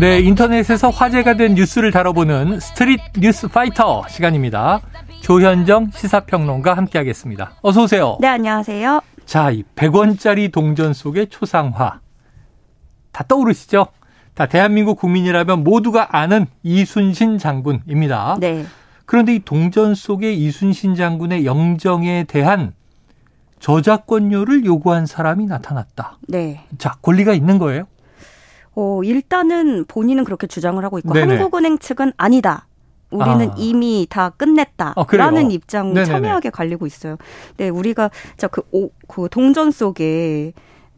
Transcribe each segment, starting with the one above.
네, 인터넷에서 화제가 된 뉴스를 다뤄보는 스트릿 뉴스 파이터 시간입니다. 조현정 시사평론가 함께하겠습니다. 어서 오세요. 네, 안녕하세요. 자, 이 100원짜리 동전 속의 초상화. 다 떠오르시죠? 다 대한민국 국민이라면 모두가 아는 이순신 장군입니다. 네. 그런데 이 동전 속의 이순신 장군의 영정에 대한 저작권료를 요구한 사람이 나타났다. 네. 자, 권리가 있는 거예요? 어, 일단은 본인은 그렇게 주장을 하고 있고 네네. 한국은행 측은 아니다. 우리는 아. 이미 다 끝냈다라는 아, 그래요? 입장 네네네. 첨예하게 갈리고 있어요. 네, 우리가 저그 그 동전 속에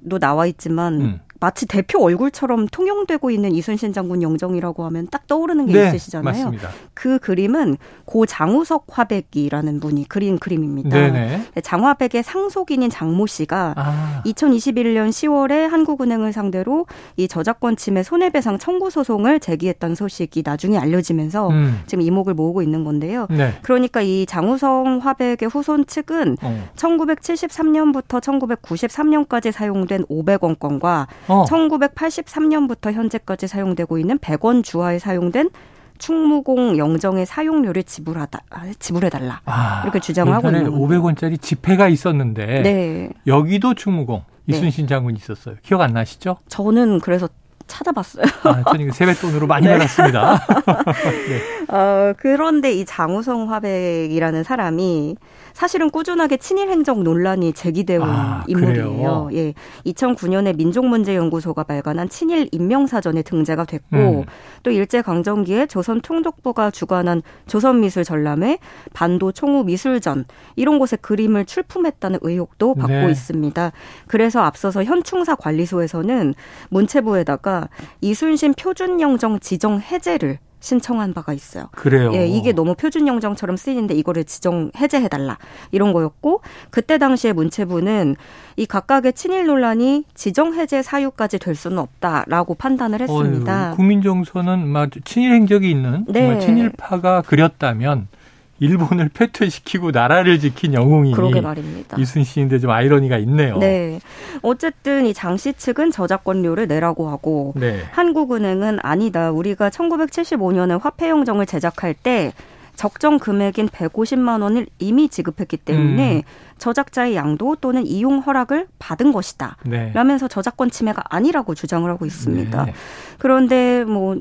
도 나와 있지만 음. 마치 대표 얼굴처럼 통용되고 있는 이순신 장군 영정이라고 하면 딱 떠오르는 게 네, 있으시잖아요. 맞습니다. 그 그림은 고 장우석 화백이라는 분이 그린 그림입니다. 네네. 네, 장화백의 상속인인 장모 씨가 아, 2021년 10월에 한국은행을 상대로 이 저작권 침해 손해배상 청구 소송을 제기했던 소식이 나중에 알려지면서 음. 지금 이목을 모으고 있는 건데요. 네. 그러니까 이 장우성 화백의 후손 측은 어. 1973년부터 1993년까지 사용된 500원권과 어. 1983년부터 현재까지 사용되고 있는 100원 주화에 사용된 충무공 영정의 사용료를 지불하다 아, 지불해달라 아, 이렇게 주장을 하고 있는 겁니다. 500원짜리 지폐가 있었는데 네, 여기도 충무공 네. 이순신 장군이 있었어요. 기억 안 나시죠? 저는 그래서 찾아봤어요. 아, 저는 세뱃돈으로 많이 네. 받았습니다. 어, 그런데 이 장우성 화백이라는 사람이 사실은 꾸준하게 친일 행정 논란이 제기되어 온 아, 인물이에요. 그래요? 예. 2009년에 민족문제연구소가 발간한 친일 인명사전에 등재가 됐고 음. 또 일제 강점기에 조선 총독부가 주관한 조선 미술 전람회, 반도 총우 미술전 이런 곳에 그림을 출품했다는 의혹도 받고 네. 있습니다. 그래서 앞서서 현충사 관리소에서는 문체부에다가 이순신 표준영정 지정 해제를 신청한 바가 있어요. 그래요. 예, 이게 너무 표준 영정처럼 쓰이는데 이거를 지정 해제해 달라. 이런 거였고 그때 당시에 문체부는 이 각각의 친일 논란이 지정 해제 사유까지 될 수는 없다라고 판단을 했습니다. 어휴, 국민 정서는 막 친일 행적이 있는 네. 친일파가 그렸다면 일본을 패퇴시키고 나라를 지킨 영웅이 그러게 말입니다. 이순신인데 좀 아이러니가 있네요. 네. 어쨌든 이 장씨 측은 저작권료를 내라고 하고 네. 한국은행은 아니다. 우리가 1975년에 화폐영정을 제작할 때 적정 금액인 150만 원을 이미 지급했기 때문에 음. 저작자의 양도 또는 이용 허락을 받은 것이다. 네. 라면서 저작권 침해가 아니라고 주장을 하고 있습니다. 네. 그런데 뭐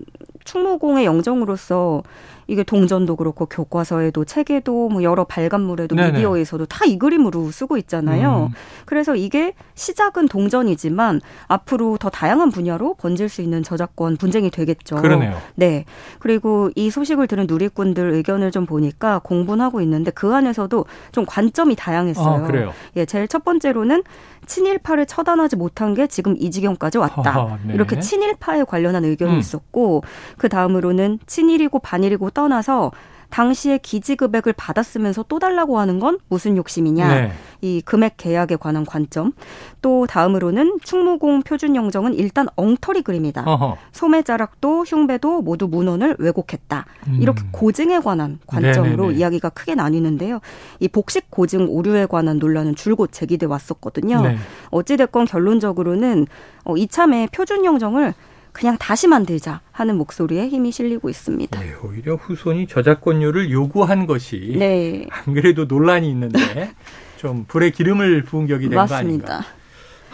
충무공의 영정으로서 이게 동전도 그렇고 교과서에도 책에도 뭐 여러 발간물에도 네네. 미디어에서도 다 이 그림으로 쓰고 있잖아요. 음. 그래서 이게 시작은 동전이지만 앞으로 더 다양한 분야로 번질 수 있는 저작권 분쟁이 되겠죠. 그러네요. 네. 그리고 이 소식을 들은 누리꾼들 의견을 좀 보니까 공분하고 있는데 그 안에서도 좀 관점이 다양했어요. 아, 그래요. 예, 제일 첫 번째로는 친일파를 처단하지 못한 게 지금 이 지경까지 왔다. 하하, 네. 이렇게 친일파에 관련한 의견이 음. 있었고 그 다음으로는 친일이고 반일이고 떠나서 당시에 기지급액을 받았으면서 또 달라고 하는 건 무슨 욕심이냐. 네. 이 금액 계약에 관한 관점. 또 다음으로는 충무공 표준 영정은 일단 엉터리 그림이다. 어허. 소매자락도 흉배도 모두 문헌을 왜곡했다. 음. 이렇게 고증에 관한 관점으로 네네네. 이야기가 크게 나뉘는데요. 이 복식 고증 오류에 관한 논란은 줄곧 제기돼 왔었거든요. 네. 어찌됐건 결론적으로는 어, 이참에 표준 영정을 그냥 다시 만들자 하는 목소리에 힘이 실리고 있습니다. 네, 오히려 후손이 저작권료를 요구한 것이 네, 안 그래도 논란이 있는데 좀 불에 기름을 부은 격이 된 거 아닌가.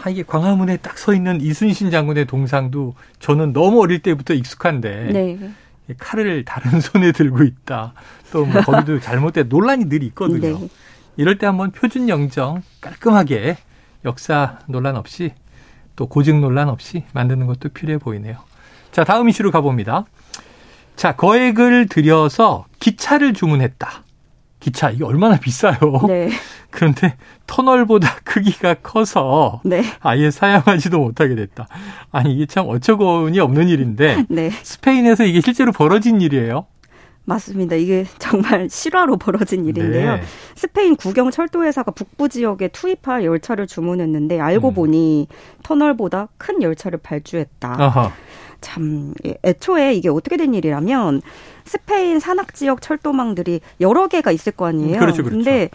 아, 이게 광화문에 딱 서 있는 이순신 장군의 동상도 저는 너무 어릴 때부터 익숙한데 네, 칼을 다른 손에 들고 있다. 또 뭐 거기도 잘못된 논란이 늘 있거든요. 네. 이럴 때 한번 표준 영정 깔끔하게 역사 논란 없이 또 고증 논란 없이 만드는 것도 필요해 보이네요. 자, 다음 이슈로 가봅니다. 자, 거액을 들여서 기차를 주문했다. 기차, 이게 얼마나 비싸요. 네, 그런데 터널보다 크기가 커서 네, 아예 사용하지도 못하게 됐다. 아니, 이게 참 어처구니 없는 일인데 네. 스페인에서 이게 실제로 벌어진 일이에요. 맞습니다. 이게 정말 실화로 벌어진 일인데요. 네. 스페인 국영 철도회사가 북부 지역에 투입할 열차를 주문했는데 알고 음. 보니 터널보다 큰 열차를 발주했다. 아하. 참 예, 애초에 이게 어떻게 된 일이라면 스페인 산악 지역 철도망들이 여러 개가 있을 거 아니에요. 그렇죠, 그렇죠. 근데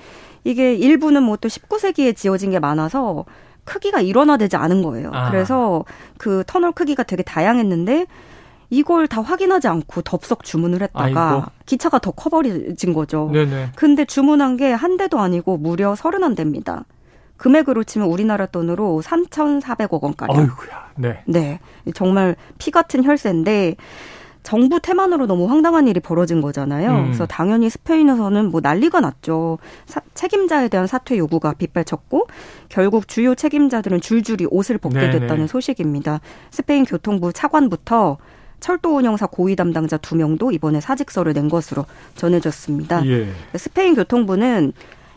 이게 일부는 뭐 또 19세기에 지어진 게 많아서 크기가 일원화되지 않은 거예요. 아. 그래서 그 터널 크기가 되게 다양했는데 이걸 다 확인하지 않고 덥석 주문을 했다가 아이고. 기차가 더 커버려진 거죠. 네네. 근데 주문한 게 한 대도 아니고 무려 서른한 대입니다. 금액으로 치면 우리나라 돈으로 3,400억 원가량. 어이구야. 네. 네. 정말 피 같은 혈세인데 정부 태만으로 너무 황당한 일이 벌어진 거잖아요. 음. 그래서 당연히 스페인에서는 뭐 난리가 났죠. 사, 책임자에 대한 사퇴 요구가 빗발쳤고 결국 주요 책임자들은 줄줄이 옷을 벗게. 됐다는 소식입니다. 스페인 교통부 차관부터 철도 운영사 고위 담당자 두 명도 이번에 사직서를 낸 것으로 전해졌습니다. 예. 스페인 교통부는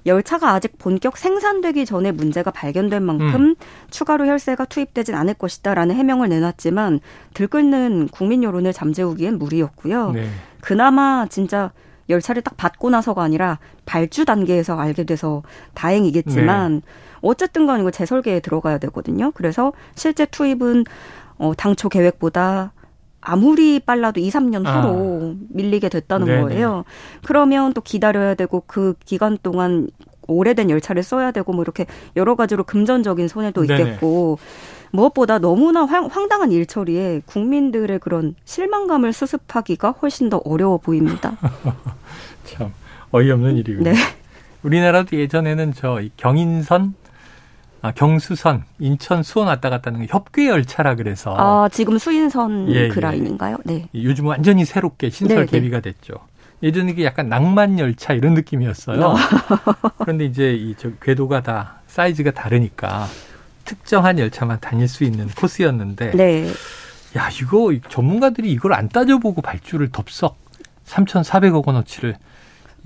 열차가 아직 본격 생산되기 전에 문제가 발견된 만큼 음. 추가로 혈세가 투입되진 않을 것이다라는 해명을 내놨지만 들끓는 국민 여론을 잠재우기엔 무리였고요. 네. 그나마 진짜 열차를 딱 받고 나서가 아니라 발주 단계에서 알게 돼서 다행이겠지만 네. 어쨌든 간 이거 재설계에 들어가야 되거든요. 그래서 실제 투입은 어, 당초 계획보다 아무리 빨라도 2, 3년 후로 아. 밀리게 됐다는 네네. 거예요. 그러면 또 기다려야 되고 그 기간 동안 오래된 열차를 써야 되고 뭐 이렇게 여러 가지로 금전적인 손해도 있겠고 네네. 무엇보다 너무나 황, 황당한 일처리에 국민들의 그런 실망감을 수습하기가 훨씬 더 어려워 보입니다. 참 어이없는 일이군요. 네. 우리나라도 예전에는 저 경인선 아, 경수선, 인천, 수원 왔다 갔다 하는 협궤 열차라 그래서. 아, 지금 수인선 예, 그 예. 라인인가요? 네. 요즘 완전히 새롭게 신설 네, 네. 개비가 됐죠. 예전에 이게 약간 낭만 열차 이런 느낌이었어요. 아. 그런데 이제 이 저 궤도가 다 사이즈가 다르니까 특정한 열차만 다닐 수 있는 코스였는데. 네. 야, 이거 전문가들이 이걸 안 따져보고 발주를 덥석 3,400억 원어치를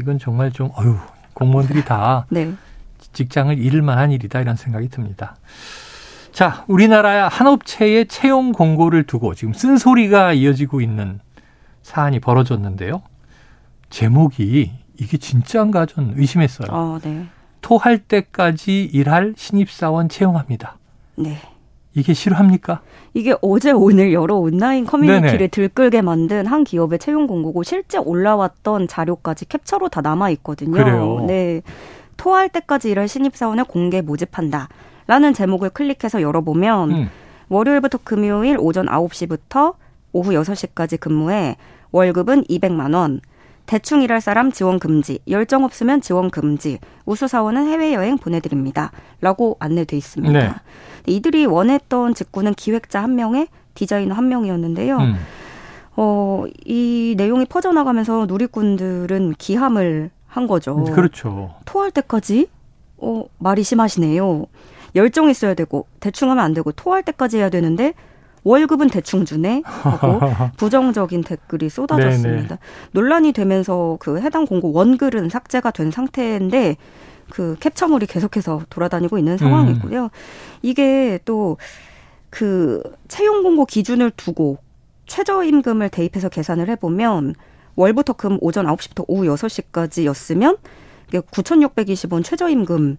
이건 정말 좀 어유 공무원들이 다 네. 직장을 잃을 만한 일이다 이런 생각이 듭니다. 자, 우리나라 한 업체의 채용 공고를 두고 지금 쓴소리가 이어지고 있는 사안이 벌어졌는데요. 제목이 이게 진짜인가 전 의심했어요. 어, 네. 토할 때까지 일할 신입사원 채용합니다. 네. 이게 실화입니까? 이게 어제 오늘 여러 온라인 커뮤니티를 네네. 들끓게 만든 한 기업의 채용 공고고 실제 올라왔던 자료까지 캡처로 다 남아 있거든요. 그래요. 네. 토할 때까지 일할 신입사원을 공개 모집한다. 라는 제목을 클릭해서 열어보면 음. 월요일부터 금요일 오전 9시부터 오후 6시까지 근무해 월급은 200만 원. 대충 일할 사람 지원 금지, 열정 없으면 지원 금지, 우수 사원은 해외여행 보내드립니다. 라고 안내돼 있습니다. 네. 이들이 원했던 직구는 기획자 한 명에 디자이너 한 명이었는데요. 음. 어, 이 내용이 퍼져나가면서 누리꾼들은 기함을 한 거죠. 그렇죠. 토할 때까지 어, 말이 심하시네요. 열정 있어야 되고 대충 하면 안 되고 토할 때까지 해야 되는데 월급은 대충 주네 하고 부정적인 댓글이 쏟아졌습니다. 네네. 논란이 되면서 그 해당 공고 원글은 삭제가 된 상태인데 그 캡처물이 계속해서 돌아다니고 있는 상황이고요. 음. 이게 또 그 채용 공고 기준을 두고 최저임금을 대입해서 계산을 해보면 월부터 금 오전 9시부터 오후 6시까지였으면 9,620원 최저임금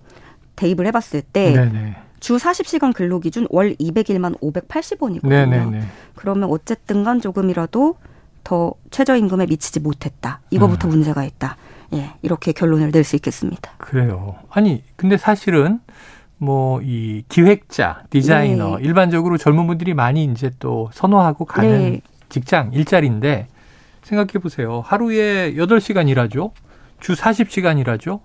대입을 해봤을 때 네네. 주 40시간 근로 기준 월 200일만 580원이거든요. 네네네. 그러면 어쨌든 간 조금이라도 더 최저임금에 미치지 못했다. 이거부터 음. 문제가 있다. 예, 이렇게 결론을 낼 수 있겠습니다. 그래요. 아니, 근데 사실은 뭐 이 기획자, 디자이너 네. 일반적으로 젊은 분들이 많이 이제 또 선호하고 가는 네. 직장 일자리인데 생각해 보세요. 하루에 8시간 일하죠. 주 40시간 일하죠.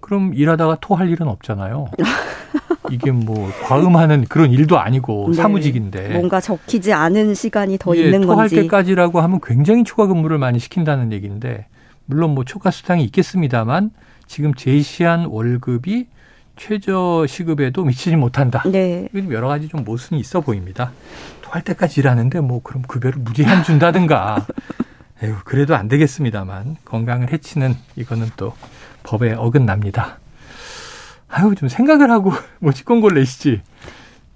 그럼 일하다가 토할 일은 없잖아요. 이게 뭐 과음하는 그런 일도 아니고 네. 사무직인데 뭔가 적히지 않은 시간이 더 예, 있는 토할 건지 토할 때까지라고 하면 굉장히 추가 근무를 많이 시킨다는 얘기인데 물론 뭐 초과 수당이 있겠습니다만 지금 제시한 월급이 최저 시급에도 미치지 못한다. 네. 여러 가지 좀 모순이 있어 보입니다. 토할 때까지 일하는데 뭐 그럼 급여를 무제한 준다든가 에휴, 그래도 안 되겠습니다만 건강을 해치는 이거는 또 법에 어긋납니다. 아유, 좀 생각을 하고 뭐 직권걸 내시지.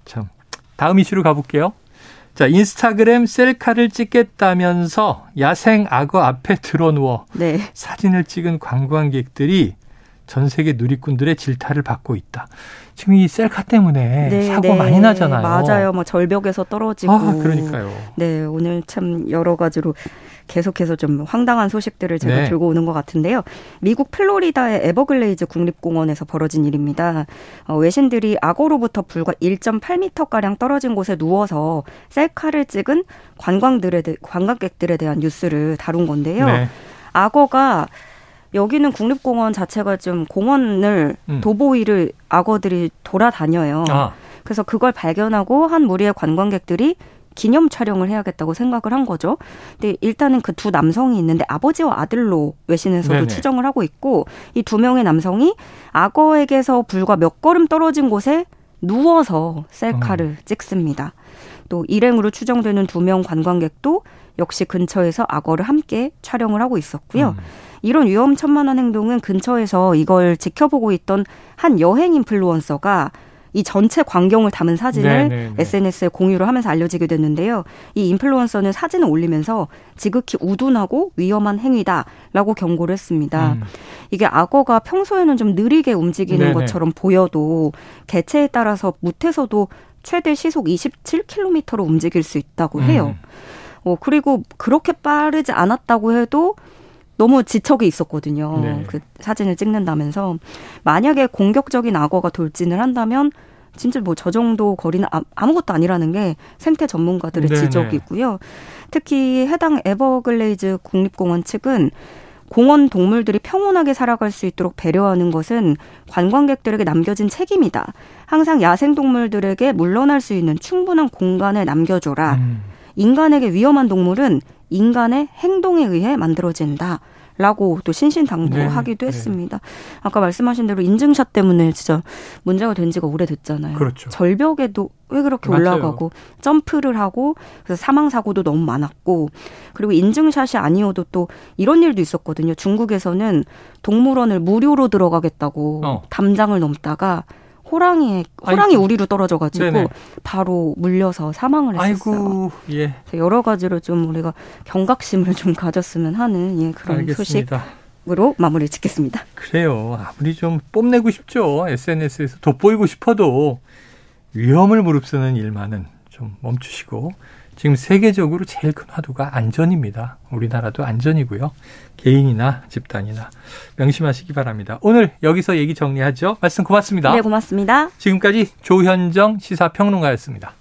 참. 다음 이슈로 가볼게요. 자, 인스타그램 셀카를 찍겠다면서 야생 악어 앞에 들어누워 네. 사진을 찍은 관광객들이 전 세계 누리꾼들의 질타를 받고 있다. 지금 이 셀카 때문에 네, 사고 네. 많이 나잖아요. 맞아요. 뭐 절벽에서 떨어지고. 아, 그러니까요. 네, 오늘 참 여러 가지로 계속해서 좀 황당한 소식들을 제가 네. 들고 오는 것 같은데요. 미국 플로리다의 에버글레이즈 국립공원에서 벌어진 일입니다. 어, 외신들이 악어로부터 불과 1.8m가량 떨어진 곳에 누워서 셀카를 찍은 관광들에 대, 관광객들에 대한 뉴스를 다룬 건데요. 네. 악어가 여기는 국립공원 자체가 좀 공원을 음. 도보위를 악어들이 돌아다녀요. 아, 그래서 그걸 발견하고 한 무리의 관광객들이 기념 촬영을 해야겠다고 생각을 한 거죠. 근데 일단은 그 두 남성이 있는데 아버지와 아들로 외신에서도 네네. 추정을 하고 있고 이 두 명의 남성이 악어에게서 불과 몇 걸음 떨어진 곳에 누워서 셀카를 음. 찍습니다. 또 일행으로 추정되는 두 명 관광객도 역시 근처에서 악어를 함께 촬영을 하고 있었고요. 음. 이런 위험천만한 행동은 근처에서 이걸 지켜보고 있던 한 여행 인플루언서가 이 전체 광경을 담은 사진을 네, 네, 네. SNS에 공유를 하면서 알려지게 됐는데요. 이 인플루언서는 사진을 올리면서 지극히 우둔하고 위험한 행위다라고 경고를 했습니다. 음. 이게 악어가 평소에는 좀 느리게 움직이는 네네. 것처럼 보여도 개체에 따라서 무태서도 최대 시속 27km로 움직일 수 있다고 해요. 음. 어, 그리고 그렇게 빠르지 않았다고 해도 너무 지척이 있었거든요. 네. 그 사진을 찍는다면서 만약에 공격적인 악어가 돌진을 한다면 진짜 뭐 저 정도 거리는 아- 아무것도 아니라는 게 생태 전문가들의 네네. 지적이고요. 특히 해당 에버글레이즈 국립공원 측은 공원 동물들이 평온하게 살아갈 수 있도록 배려하는 것은 관광객들에게 남겨진 책임이다. 항상 야생 동물들에게 물러날 수 있는 충분한 공간을 남겨줘라. 음. 인간에게 위험한 동물은 인간의 행동에 의해 만들어진다. 라고 또 신신당부하기도 네, 했습니다. 아까 말씀하신 대로 인증샷 때문에 진짜 문제가 된 지가 오래됐잖아요. 그렇죠. 절벽에도 왜 그렇게 맞아요. 올라가고 점프를 하고 그래서 사망 사고도 너무 많았고 그리고 인증샷이 아니어도 또 이런 일도 있었거든요. 중국에서는 동물원을 무료로 들어가겠다고 어. 담장을 넘다가 호랑이에 호랑이 아이고. 우리로 떨어져가지고 네네. 바로 물려서 사망을 했었어요. 아이고, 예. 여러 가지로 좀 우리가 경각심을 좀 가졌으면 하는 예, 그런 알겠습니다. 소식 으로 마무리 짓겠습니다. 그래요. 아무리 좀 뽐내고 싶죠. SNS에서 돋보이고 싶어도 위험을 무릅쓰는 일만은 좀 멈추시고 지금 세계적으로 제일 큰 화두가 안전입니다. 우리나라도 안전이고요. 개인이나 집단이나 명심하시기 바랍니다. 오늘 여기서 얘기 정리하죠. 말씀 고맙습니다. 네, 고맙습니다. 지금까지 조현정 시사평론가였습니다.